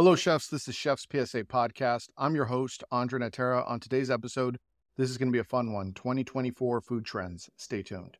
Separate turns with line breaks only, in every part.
Hello, chefs. This is Chef's PSA Podcast. I'm your host, Andre Natera. On today's episode, this is going to be a fun one 2024 food trends. Stay tuned.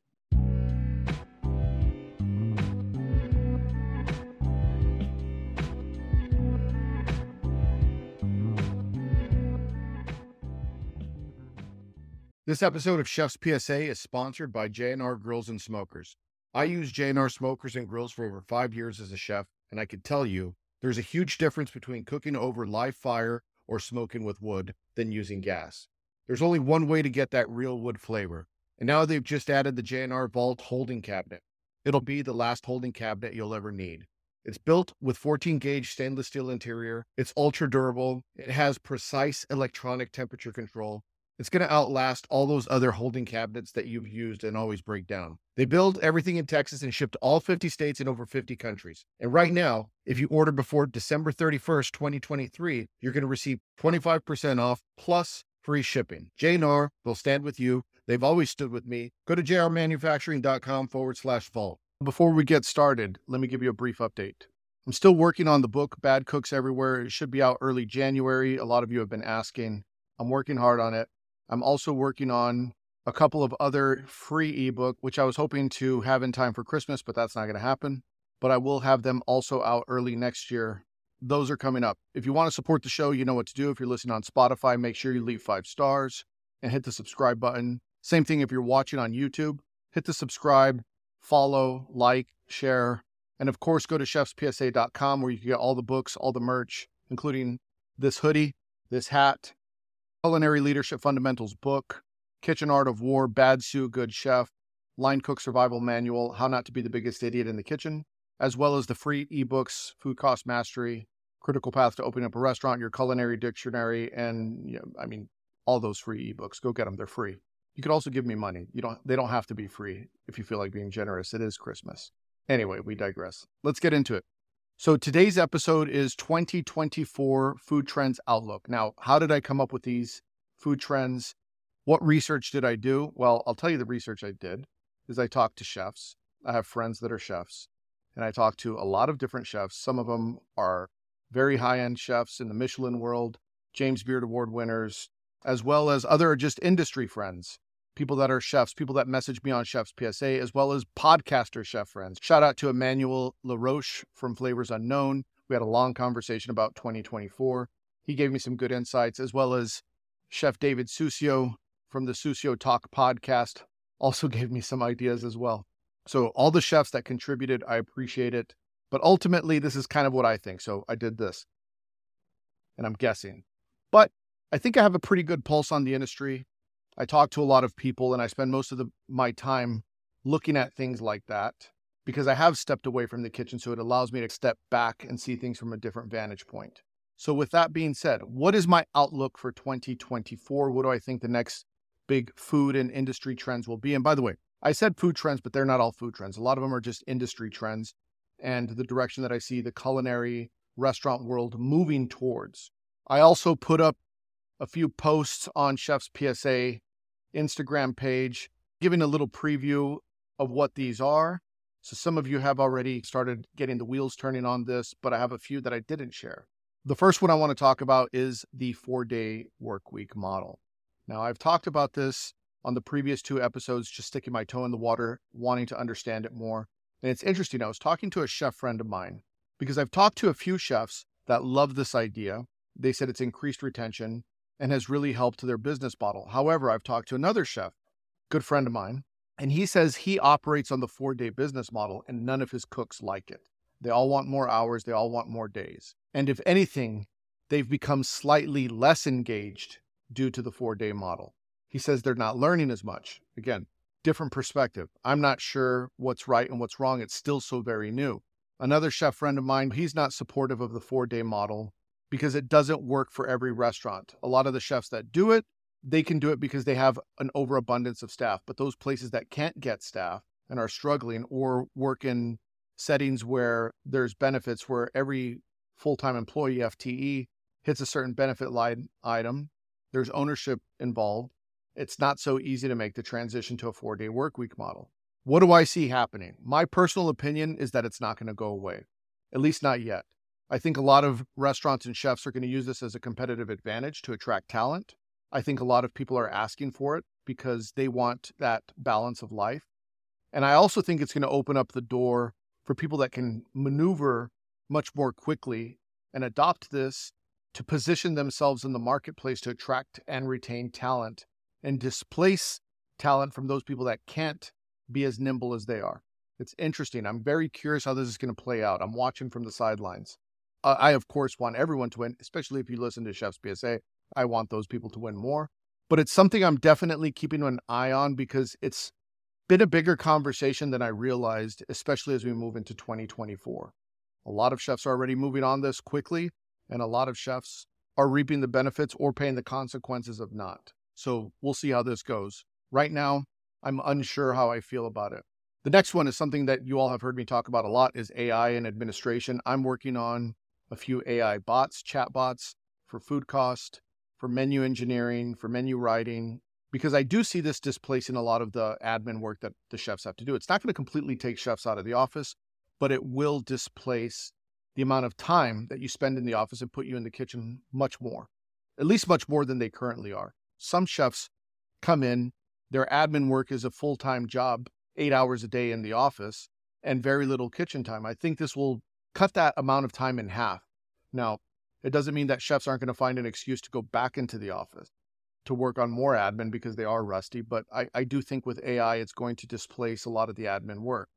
This episode of Chef's PSA is sponsored by J&R Grills and Smokers. I use J&R Smokers and Grills for over five years as a chef, and I can tell you there's a huge difference between cooking over live fire or smoking with wood than using gas. There's only one way to get that real wood flavor. And now they've just added the J&R Vault holding cabinet. It'll be the last holding cabinet you'll ever need. It's built with 14 gauge stainless steel interior. It's ultra durable. It has precise electronic temperature control it's going to outlast all those other holding cabinets that you've used and always break down. They build everything in Texas and ship to all 50 states and over 50 countries. And right now, if you order before December 31st, 2023, you're going to receive 25% off plus free shipping. J&R will stand with you. They've always stood with me. Go to jrmanufacturing.com forward slash vault. Before we get started, let me give you a brief update. I'm still working on the book, Bad Cooks Everywhere. It should be out early January. A lot of you have been asking. I'm working hard on it. I'm also working on a couple of other free ebook, which I was hoping to have in time for Christmas, but that's not going to happen. But I will have them also out early next year. Those are coming up. If you want to support the show, you know what to do. If you're listening on Spotify, make sure you leave five stars and hit the subscribe button. Same thing if you're watching on YouTube, hit the subscribe, follow, like, share, and of course, go to chefspsa.com where you can get all the books, all the merch, including this hoodie, this hat, Culinary Leadership Fundamentals book, Kitchen Art of War, Bad Sous, Good Chef, Line Cook Survival Manual, How Not to Be the Biggest Idiot in the Kitchen, as well as the free ebooks, Food Cost Mastery, Critical Path to Opening Up a Restaurant, Your Culinary Dictionary, and you know, I mean, all those free ebooks. Go get them; they're free. You could also give me money. You don't; they don't have to be free if you feel like being generous. It is Christmas. Anyway, we digress. Let's get into it. So today's episode is 2024 Food Trends Outlook. Now, how did I come up with these food trends? What research did I do? Well, I'll tell you the research I did is I talked to chefs. I have friends that are chefs, and I talked to a lot of different chefs. Some of them are very high-end chefs in the Michelin world, James Beard Award winners, as well as other just industry friends people that are chefs, people that message me on Chef's PSA, as well as podcaster chef friends. Shout out to Emmanuel LaRoche from Flavors Unknown. We had a long conversation about 2024. He gave me some good insights, as well as Chef David Susio from the Susio Talk podcast also gave me some ideas as well. So, all the chefs that contributed, I appreciate it. But ultimately, this is kind of what I think. So, I did this and I'm guessing. But I think I have a pretty good pulse on the industry. I talk to a lot of people and I spend most of the, my time looking at things like that because I have stepped away from the kitchen. So it allows me to step back and see things from a different vantage point. So, with that being said, what is my outlook for 2024? What do I think the next big food and industry trends will be? And by the way, I said food trends, but they're not all food trends. A lot of them are just industry trends and the direction that I see the culinary restaurant world moving towards. I also put up a few posts on Chef's PSA Instagram page, giving a little preview of what these are. So some of you have already started getting the wheels turning on this, but I have a few that I didn't share. The first one I want to talk about is the four day work week model. Now, I've talked about this on the previous two episodes, just sticking my toe in the water, wanting to understand it more. And it's interesting. I was talking to a chef friend of mine because I've talked to a few chefs that love this idea. They said it's increased retention and has really helped their business model. However, I've talked to another chef, good friend of mine, and he says he operates on the four day business model and none of his cooks like it. They all want more hours, they all want more days. And if anything, they've become slightly less engaged due to the four day model. He says they're not learning as much. Again, different perspective. I'm not sure what's right and what's wrong. It's still so very new. Another chef friend of mine, he's not supportive of the four day model because it doesn't work for every restaurant. A lot of the chefs that do it, they can do it because they have an overabundance of staff. But those places that can't get staff and are struggling or work in settings where there's benefits where every full-time employee FTE hits a certain benefit line item, there's ownership involved. It's not so easy to make the transition to a 4-day work week model. What do I see happening? My personal opinion is that it's not going to go away. At least not yet. I think a lot of restaurants and chefs are going to use this as a competitive advantage to attract talent. I think a lot of people are asking for it because they want that balance of life. And I also think it's going to open up the door for people that can maneuver much more quickly and adopt this to position themselves in the marketplace to attract and retain talent and displace talent from those people that can't be as nimble as they are. It's interesting. I'm very curious how this is going to play out. I'm watching from the sidelines. I, of course, want everyone to win, especially if you listen to Chef's PSA. I want those people to win more. But it's something I'm definitely keeping an eye on because it's been a bigger conversation than I realized, especially as we move into 2024. A lot of chefs are already moving on this quickly, and a lot of chefs are reaping the benefits or paying the consequences of not. So we'll see how this goes. Right now, I'm unsure how I feel about it. The next one is something that you all have heard me talk about a lot is AI and administration. I'm working on a few AI bots, chat bots for food cost, for menu engineering, for menu writing, because I do see this displacing a lot of the admin work that the chefs have to do. It's not going to completely take chefs out of the office, but it will displace the amount of time that you spend in the office and put you in the kitchen much more, at least much more than they currently are. Some chefs come in, their admin work is a full time job, eight hours a day in the office, and very little kitchen time. I think this will cut that amount of time in half. Now, it doesn't mean that chefs aren't going to find an excuse to go back into the office to work on more admin because they are rusty. But I, I do think with AI, it's going to displace a lot of the admin work.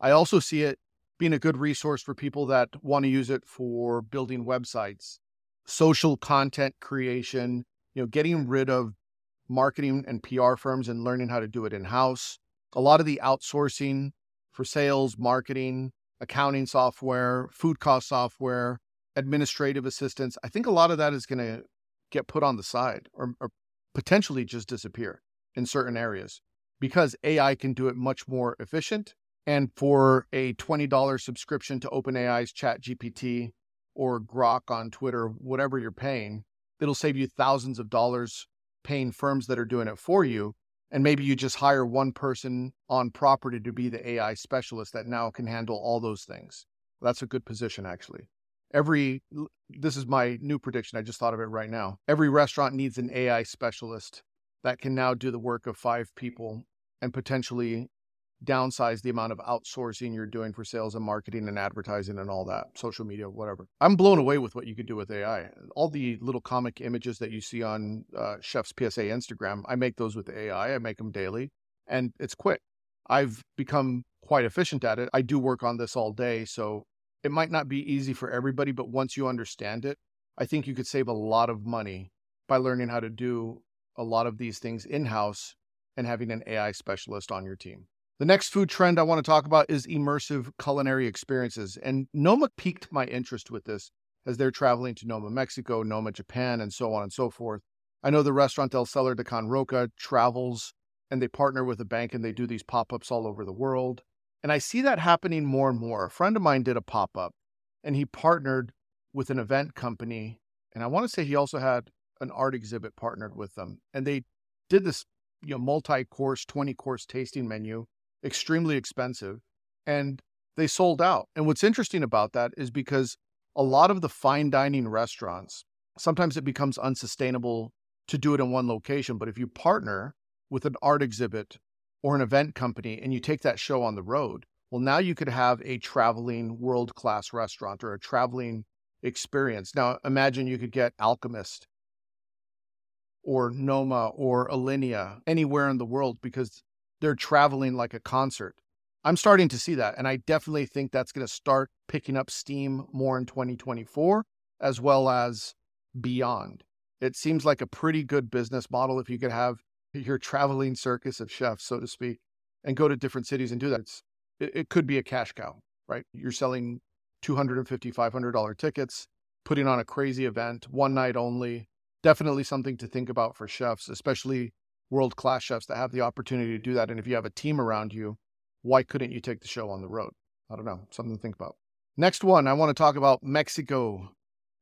I also see it being a good resource for people that want to use it for building websites, social content creation, you know, getting rid of marketing and PR firms and learning how to do it in house. A lot of the outsourcing for sales, marketing, accounting software, food cost software, administrative assistance. I think a lot of that is going to get put on the side or, or potentially just disappear in certain areas because AI can do it much more efficient. And for a $20 subscription to OpenAI's ChatGPT or Grok on Twitter, whatever you're paying, it'll save you thousands of dollars paying firms that are doing it for you. And maybe you just hire one person on property to be the AI specialist that now can handle all those things. That's a good position, actually every this is my new prediction i just thought of it right now every restaurant needs an ai specialist that can now do the work of five people and potentially downsize the amount of outsourcing you're doing for sales and marketing and advertising and all that social media whatever. I'm blown away with what you could do with ai all the little comic images that you see on uh, chef's psa instagram i make those with ai i make them daily and it's quick. I've become quite efficient at it. I do work on this all day so it might not be easy for everybody, but once you understand it, I think you could save a lot of money by learning how to do a lot of these things in house and having an AI specialist on your team. The next food trend I want to talk about is immersive culinary experiences. And Noma piqued my interest with this as they're traveling to Noma, Mexico, Noma, Japan, and so on and so forth. I know the restaurant El Celler de Can Roca travels and they partner with a bank and they do these pop ups all over the world. And I see that happening more and more. A friend of mine did a pop up and he partnered with an event company. And I want to say he also had an art exhibit partnered with them. And they did this, you know, multi course, 20 course tasting menu, extremely expensive. And they sold out. And what's interesting about that is because a lot of the fine dining restaurants, sometimes it becomes unsustainable to do it in one location. But if you partner with an art exhibit or an event company and you take that show on the road, well, now you could have a traveling world class restaurant or a traveling experience. Now, imagine you could get Alchemist or Noma or Alinea anywhere in the world because they're traveling like a concert. I'm starting to see that. And I definitely think that's going to start picking up steam more in 2024 as well as beyond. It seems like a pretty good business model if you could have your traveling circus of chefs, so to speak, and go to different cities and do that. It's, it, it could be a cash cow, right? You're selling $250, $500 tickets, putting on a crazy event, one night only. Definitely something to think about for chefs, especially world class chefs that have the opportunity to do that. And if you have a team around you, why couldn't you take the show on the road? I don't know, something to think about. Next one, I want to talk about Mexico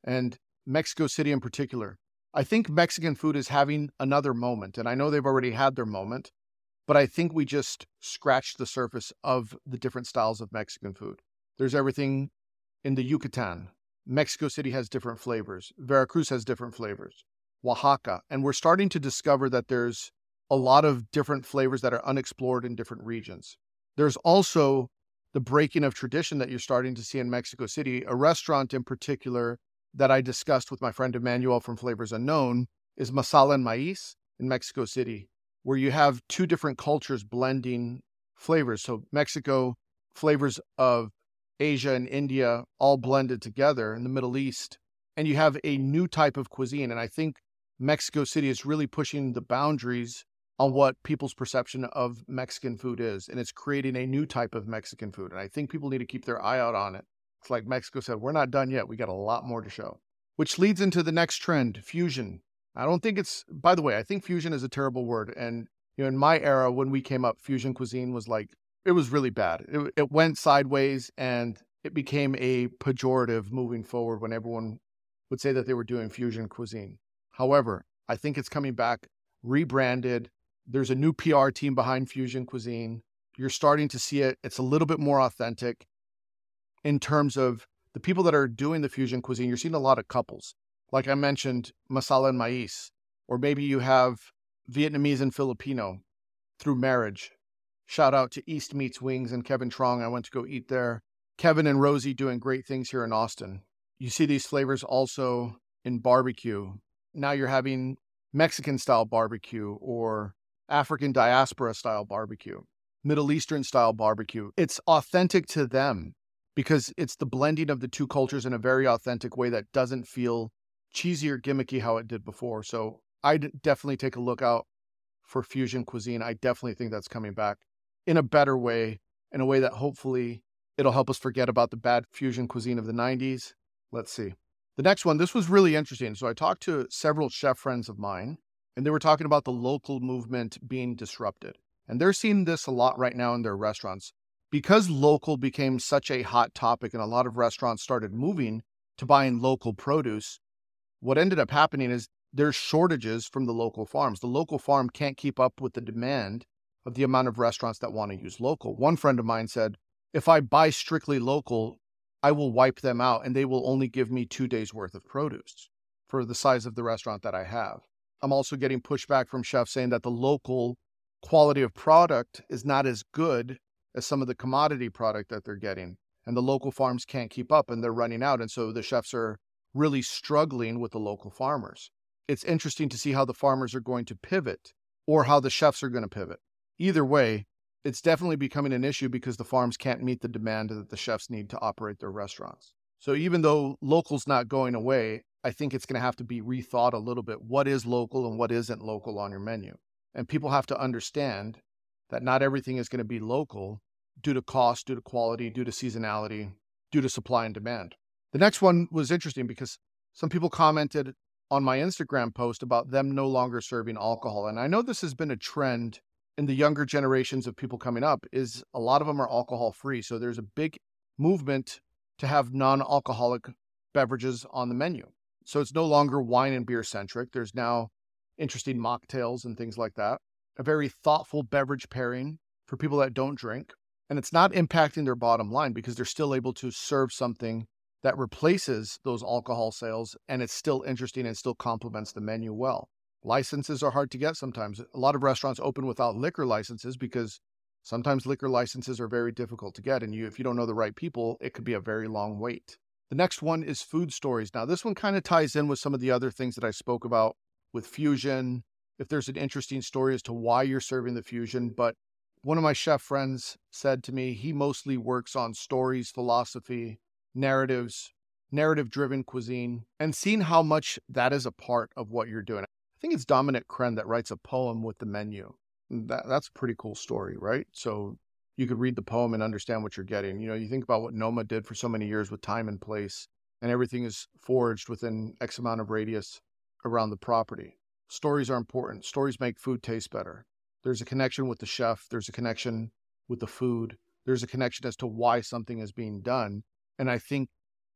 and Mexico City in particular. I think Mexican food is having another moment, and I know they've already had their moment, but I think we just scratched the surface of the different styles of Mexican food. There's everything in the Yucatan, Mexico City has different flavors. Veracruz has different flavors. Oaxaca. And we're starting to discover that there's a lot of different flavors that are unexplored in different regions. There's also the breaking of tradition that you're starting to see in Mexico City. A restaurant in particular that I discussed with my friend Emmanuel from Flavors Unknown is Masala and Maiz in Mexico City, where you have two different cultures blending flavors. So, Mexico, flavors of Asia and India all blended together in the Middle East. And you have a new type of cuisine. And I think Mexico City is really pushing the boundaries on what people's perception of Mexican food is. And it's creating a new type of Mexican food. And I think people need to keep their eye out on it. It's like Mexico said, we're not done yet. We got a lot more to show, which leads into the next trend fusion. I don't think it's, by the way, I think fusion is a terrible word. And, you know, in my era, when we came up, fusion cuisine was like, it was really bad. It, it went sideways and it became a pejorative moving forward when everyone would say that they were doing fusion cuisine. However, I think it's coming back rebranded, there's a new PR team behind Fusion Cuisine. You're starting to see it. It's a little bit more authentic in terms of the people that are doing the fusion cuisine. You're seeing a lot of couples. Like I mentioned, masala and maiz, or maybe you have Vietnamese and Filipino through marriage. Shout out to East Meets Wings and Kevin Trong. I went to go eat there. Kevin and Rosie doing great things here in Austin. You see these flavors also in barbecue. Now you're having Mexican style barbecue or African diaspora style barbecue, Middle Eastern style barbecue. It's authentic to them because it's the blending of the two cultures in a very authentic way that doesn't feel cheesy or gimmicky how it did before. So I'd definitely take a look out for fusion cuisine. I definitely think that's coming back in a better way, in a way that hopefully it'll help us forget about the bad fusion cuisine of the 90s. Let's see. The next one, this was really interesting. So I talked to several chef friends of mine and they were talking about the local movement being disrupted. And they're seeing this a lot right now in their restaurants. Because local became such a hot topic and a lot of restaurants started moving to buying local produce, what ended up happening is there's shortages from the local farms. The local farm can't keep up with the demand of the amount of restaurants that want to use local. One friend of mine said, if I buy strictly local, I will wipe them out and they will only give me two days worth of produce for the size of the restaurant that I have. I'm also getting pushback from chefs saying that the local quality of product is not as good as some of the commodity product that they're getting. And the local farms can't keep up and they're running out. And so the chefs are really struggling with the local farmers. It's interesting to see how the farmers are going to pivot or how the chefs are going to pivot. Either way, it's definitely becoming an issue because the farms can't meet the demand that the chefs need to operate their restaurants. So even though local's not going away, I think it's going to have to be rethought a little bit. What is local and what isn't local on your menu? And people have to understand that not everything is going to be local due to cost, due to quality, due to seasonality, due to supply and demand. The next one was interesting because some people commented on my Instagram post about them no longer serving alcohol. And I know this has been a trend in the younger generations of people coming up is a lot of them are alcohol free. So there's a big movement to have non-alcoholic beverages on the menu. So it's no longer wine and beer centric. There's now interesting mocktails and things like that. A very thoughtful beverage pairing for people that don't drink. And it's not impacting their bottom line because they're still able to serve something that replaces those alcohol sales and it's still interesting and still complements the menu well. Licenses are hard to get sometimes. A lot of restaurants open without liquor licenses because sometimes liquor licenses are very difficult to get and you if you don't know the right people, it could be a very long wait. The next one is food stories. Now, this one kind of ties in with some of the other things that I spoke about with fusion. If there's an interesting story as to why you're serving the fusion, but one of my chef friends said to me he mostly works on stories, philosophy, narratives, narrative driven cuisine, and seeing how much that is a part of what you're doing. I think it's Dominique Crenn that writes a poem with the menu. That, that's a pretty cool story, right? So you could read the poem and understand what you're getting. You know, you think about what Noma did for so many years with time and place, and everything is forged within X amount of radius around the property. Stories are important. Stories make food taste better. There's a connection with the chef, there's a connection with the food, there's a connection as to why something is being done. And I think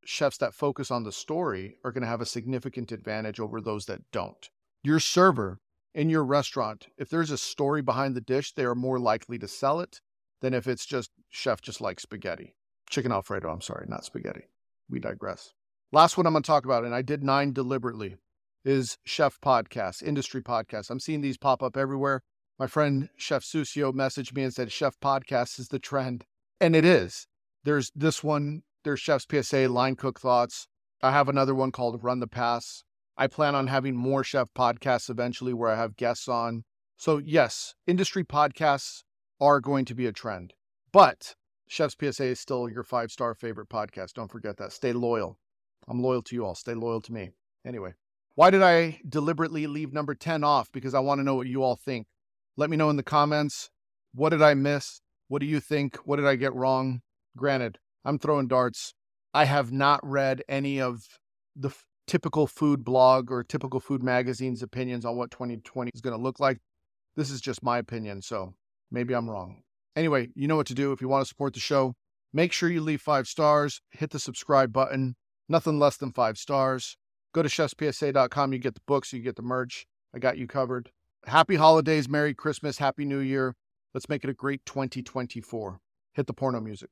chefs that focus on the story are going to have a significant advantage over those that don't. Your server in your restaurant, if there's a story behind the dish, they are more likely to sell it than if it's just chef just like spaghetti. Chicken Alfredo, I'm sorry, not spaghetti. We digress. Last one I'm going to talk about, and I did nine deliberately, is chef podcasts, industry podcasts. I'm seeing these pop up everywhere. My friend Chef Susio messaged me and said chef podcasts is the trend. And it is. There's this one, there's Chef's PSA, Line Cook Thoughts. I have another one called Run the Pass. I plan on having more chef podcasts eventually where I have guests on. So, yes, industry podcasts are going to be a trend. But Chef's PSA is still your five star favorite podcast. Don't forget that. Stay loyal. I'm loyal to you all. Stay loyal to me. Anyway, why did I deliberately leave number 10 off? Because I want to know what you all think. Let me know in the comments. What did I miss? What do you think? What did I get wrong? Granted, I'm throwing darts. I have not read any of the f- typical food blog or typical food magazine's opinions on what 2020 is going to look like. This is just my opinion, so maybe I'm wrong. Anyway, you know what to do if you want to support the show. Make sure you leave five stars, hit the subscribe button, nothing less than five stars. Go to chefspsa.com. You get the books, you get the merch. I got you covered. Happy holidays, Merry Christmas, Happy New Year. Let's make it a great 2024. Hit the porno music.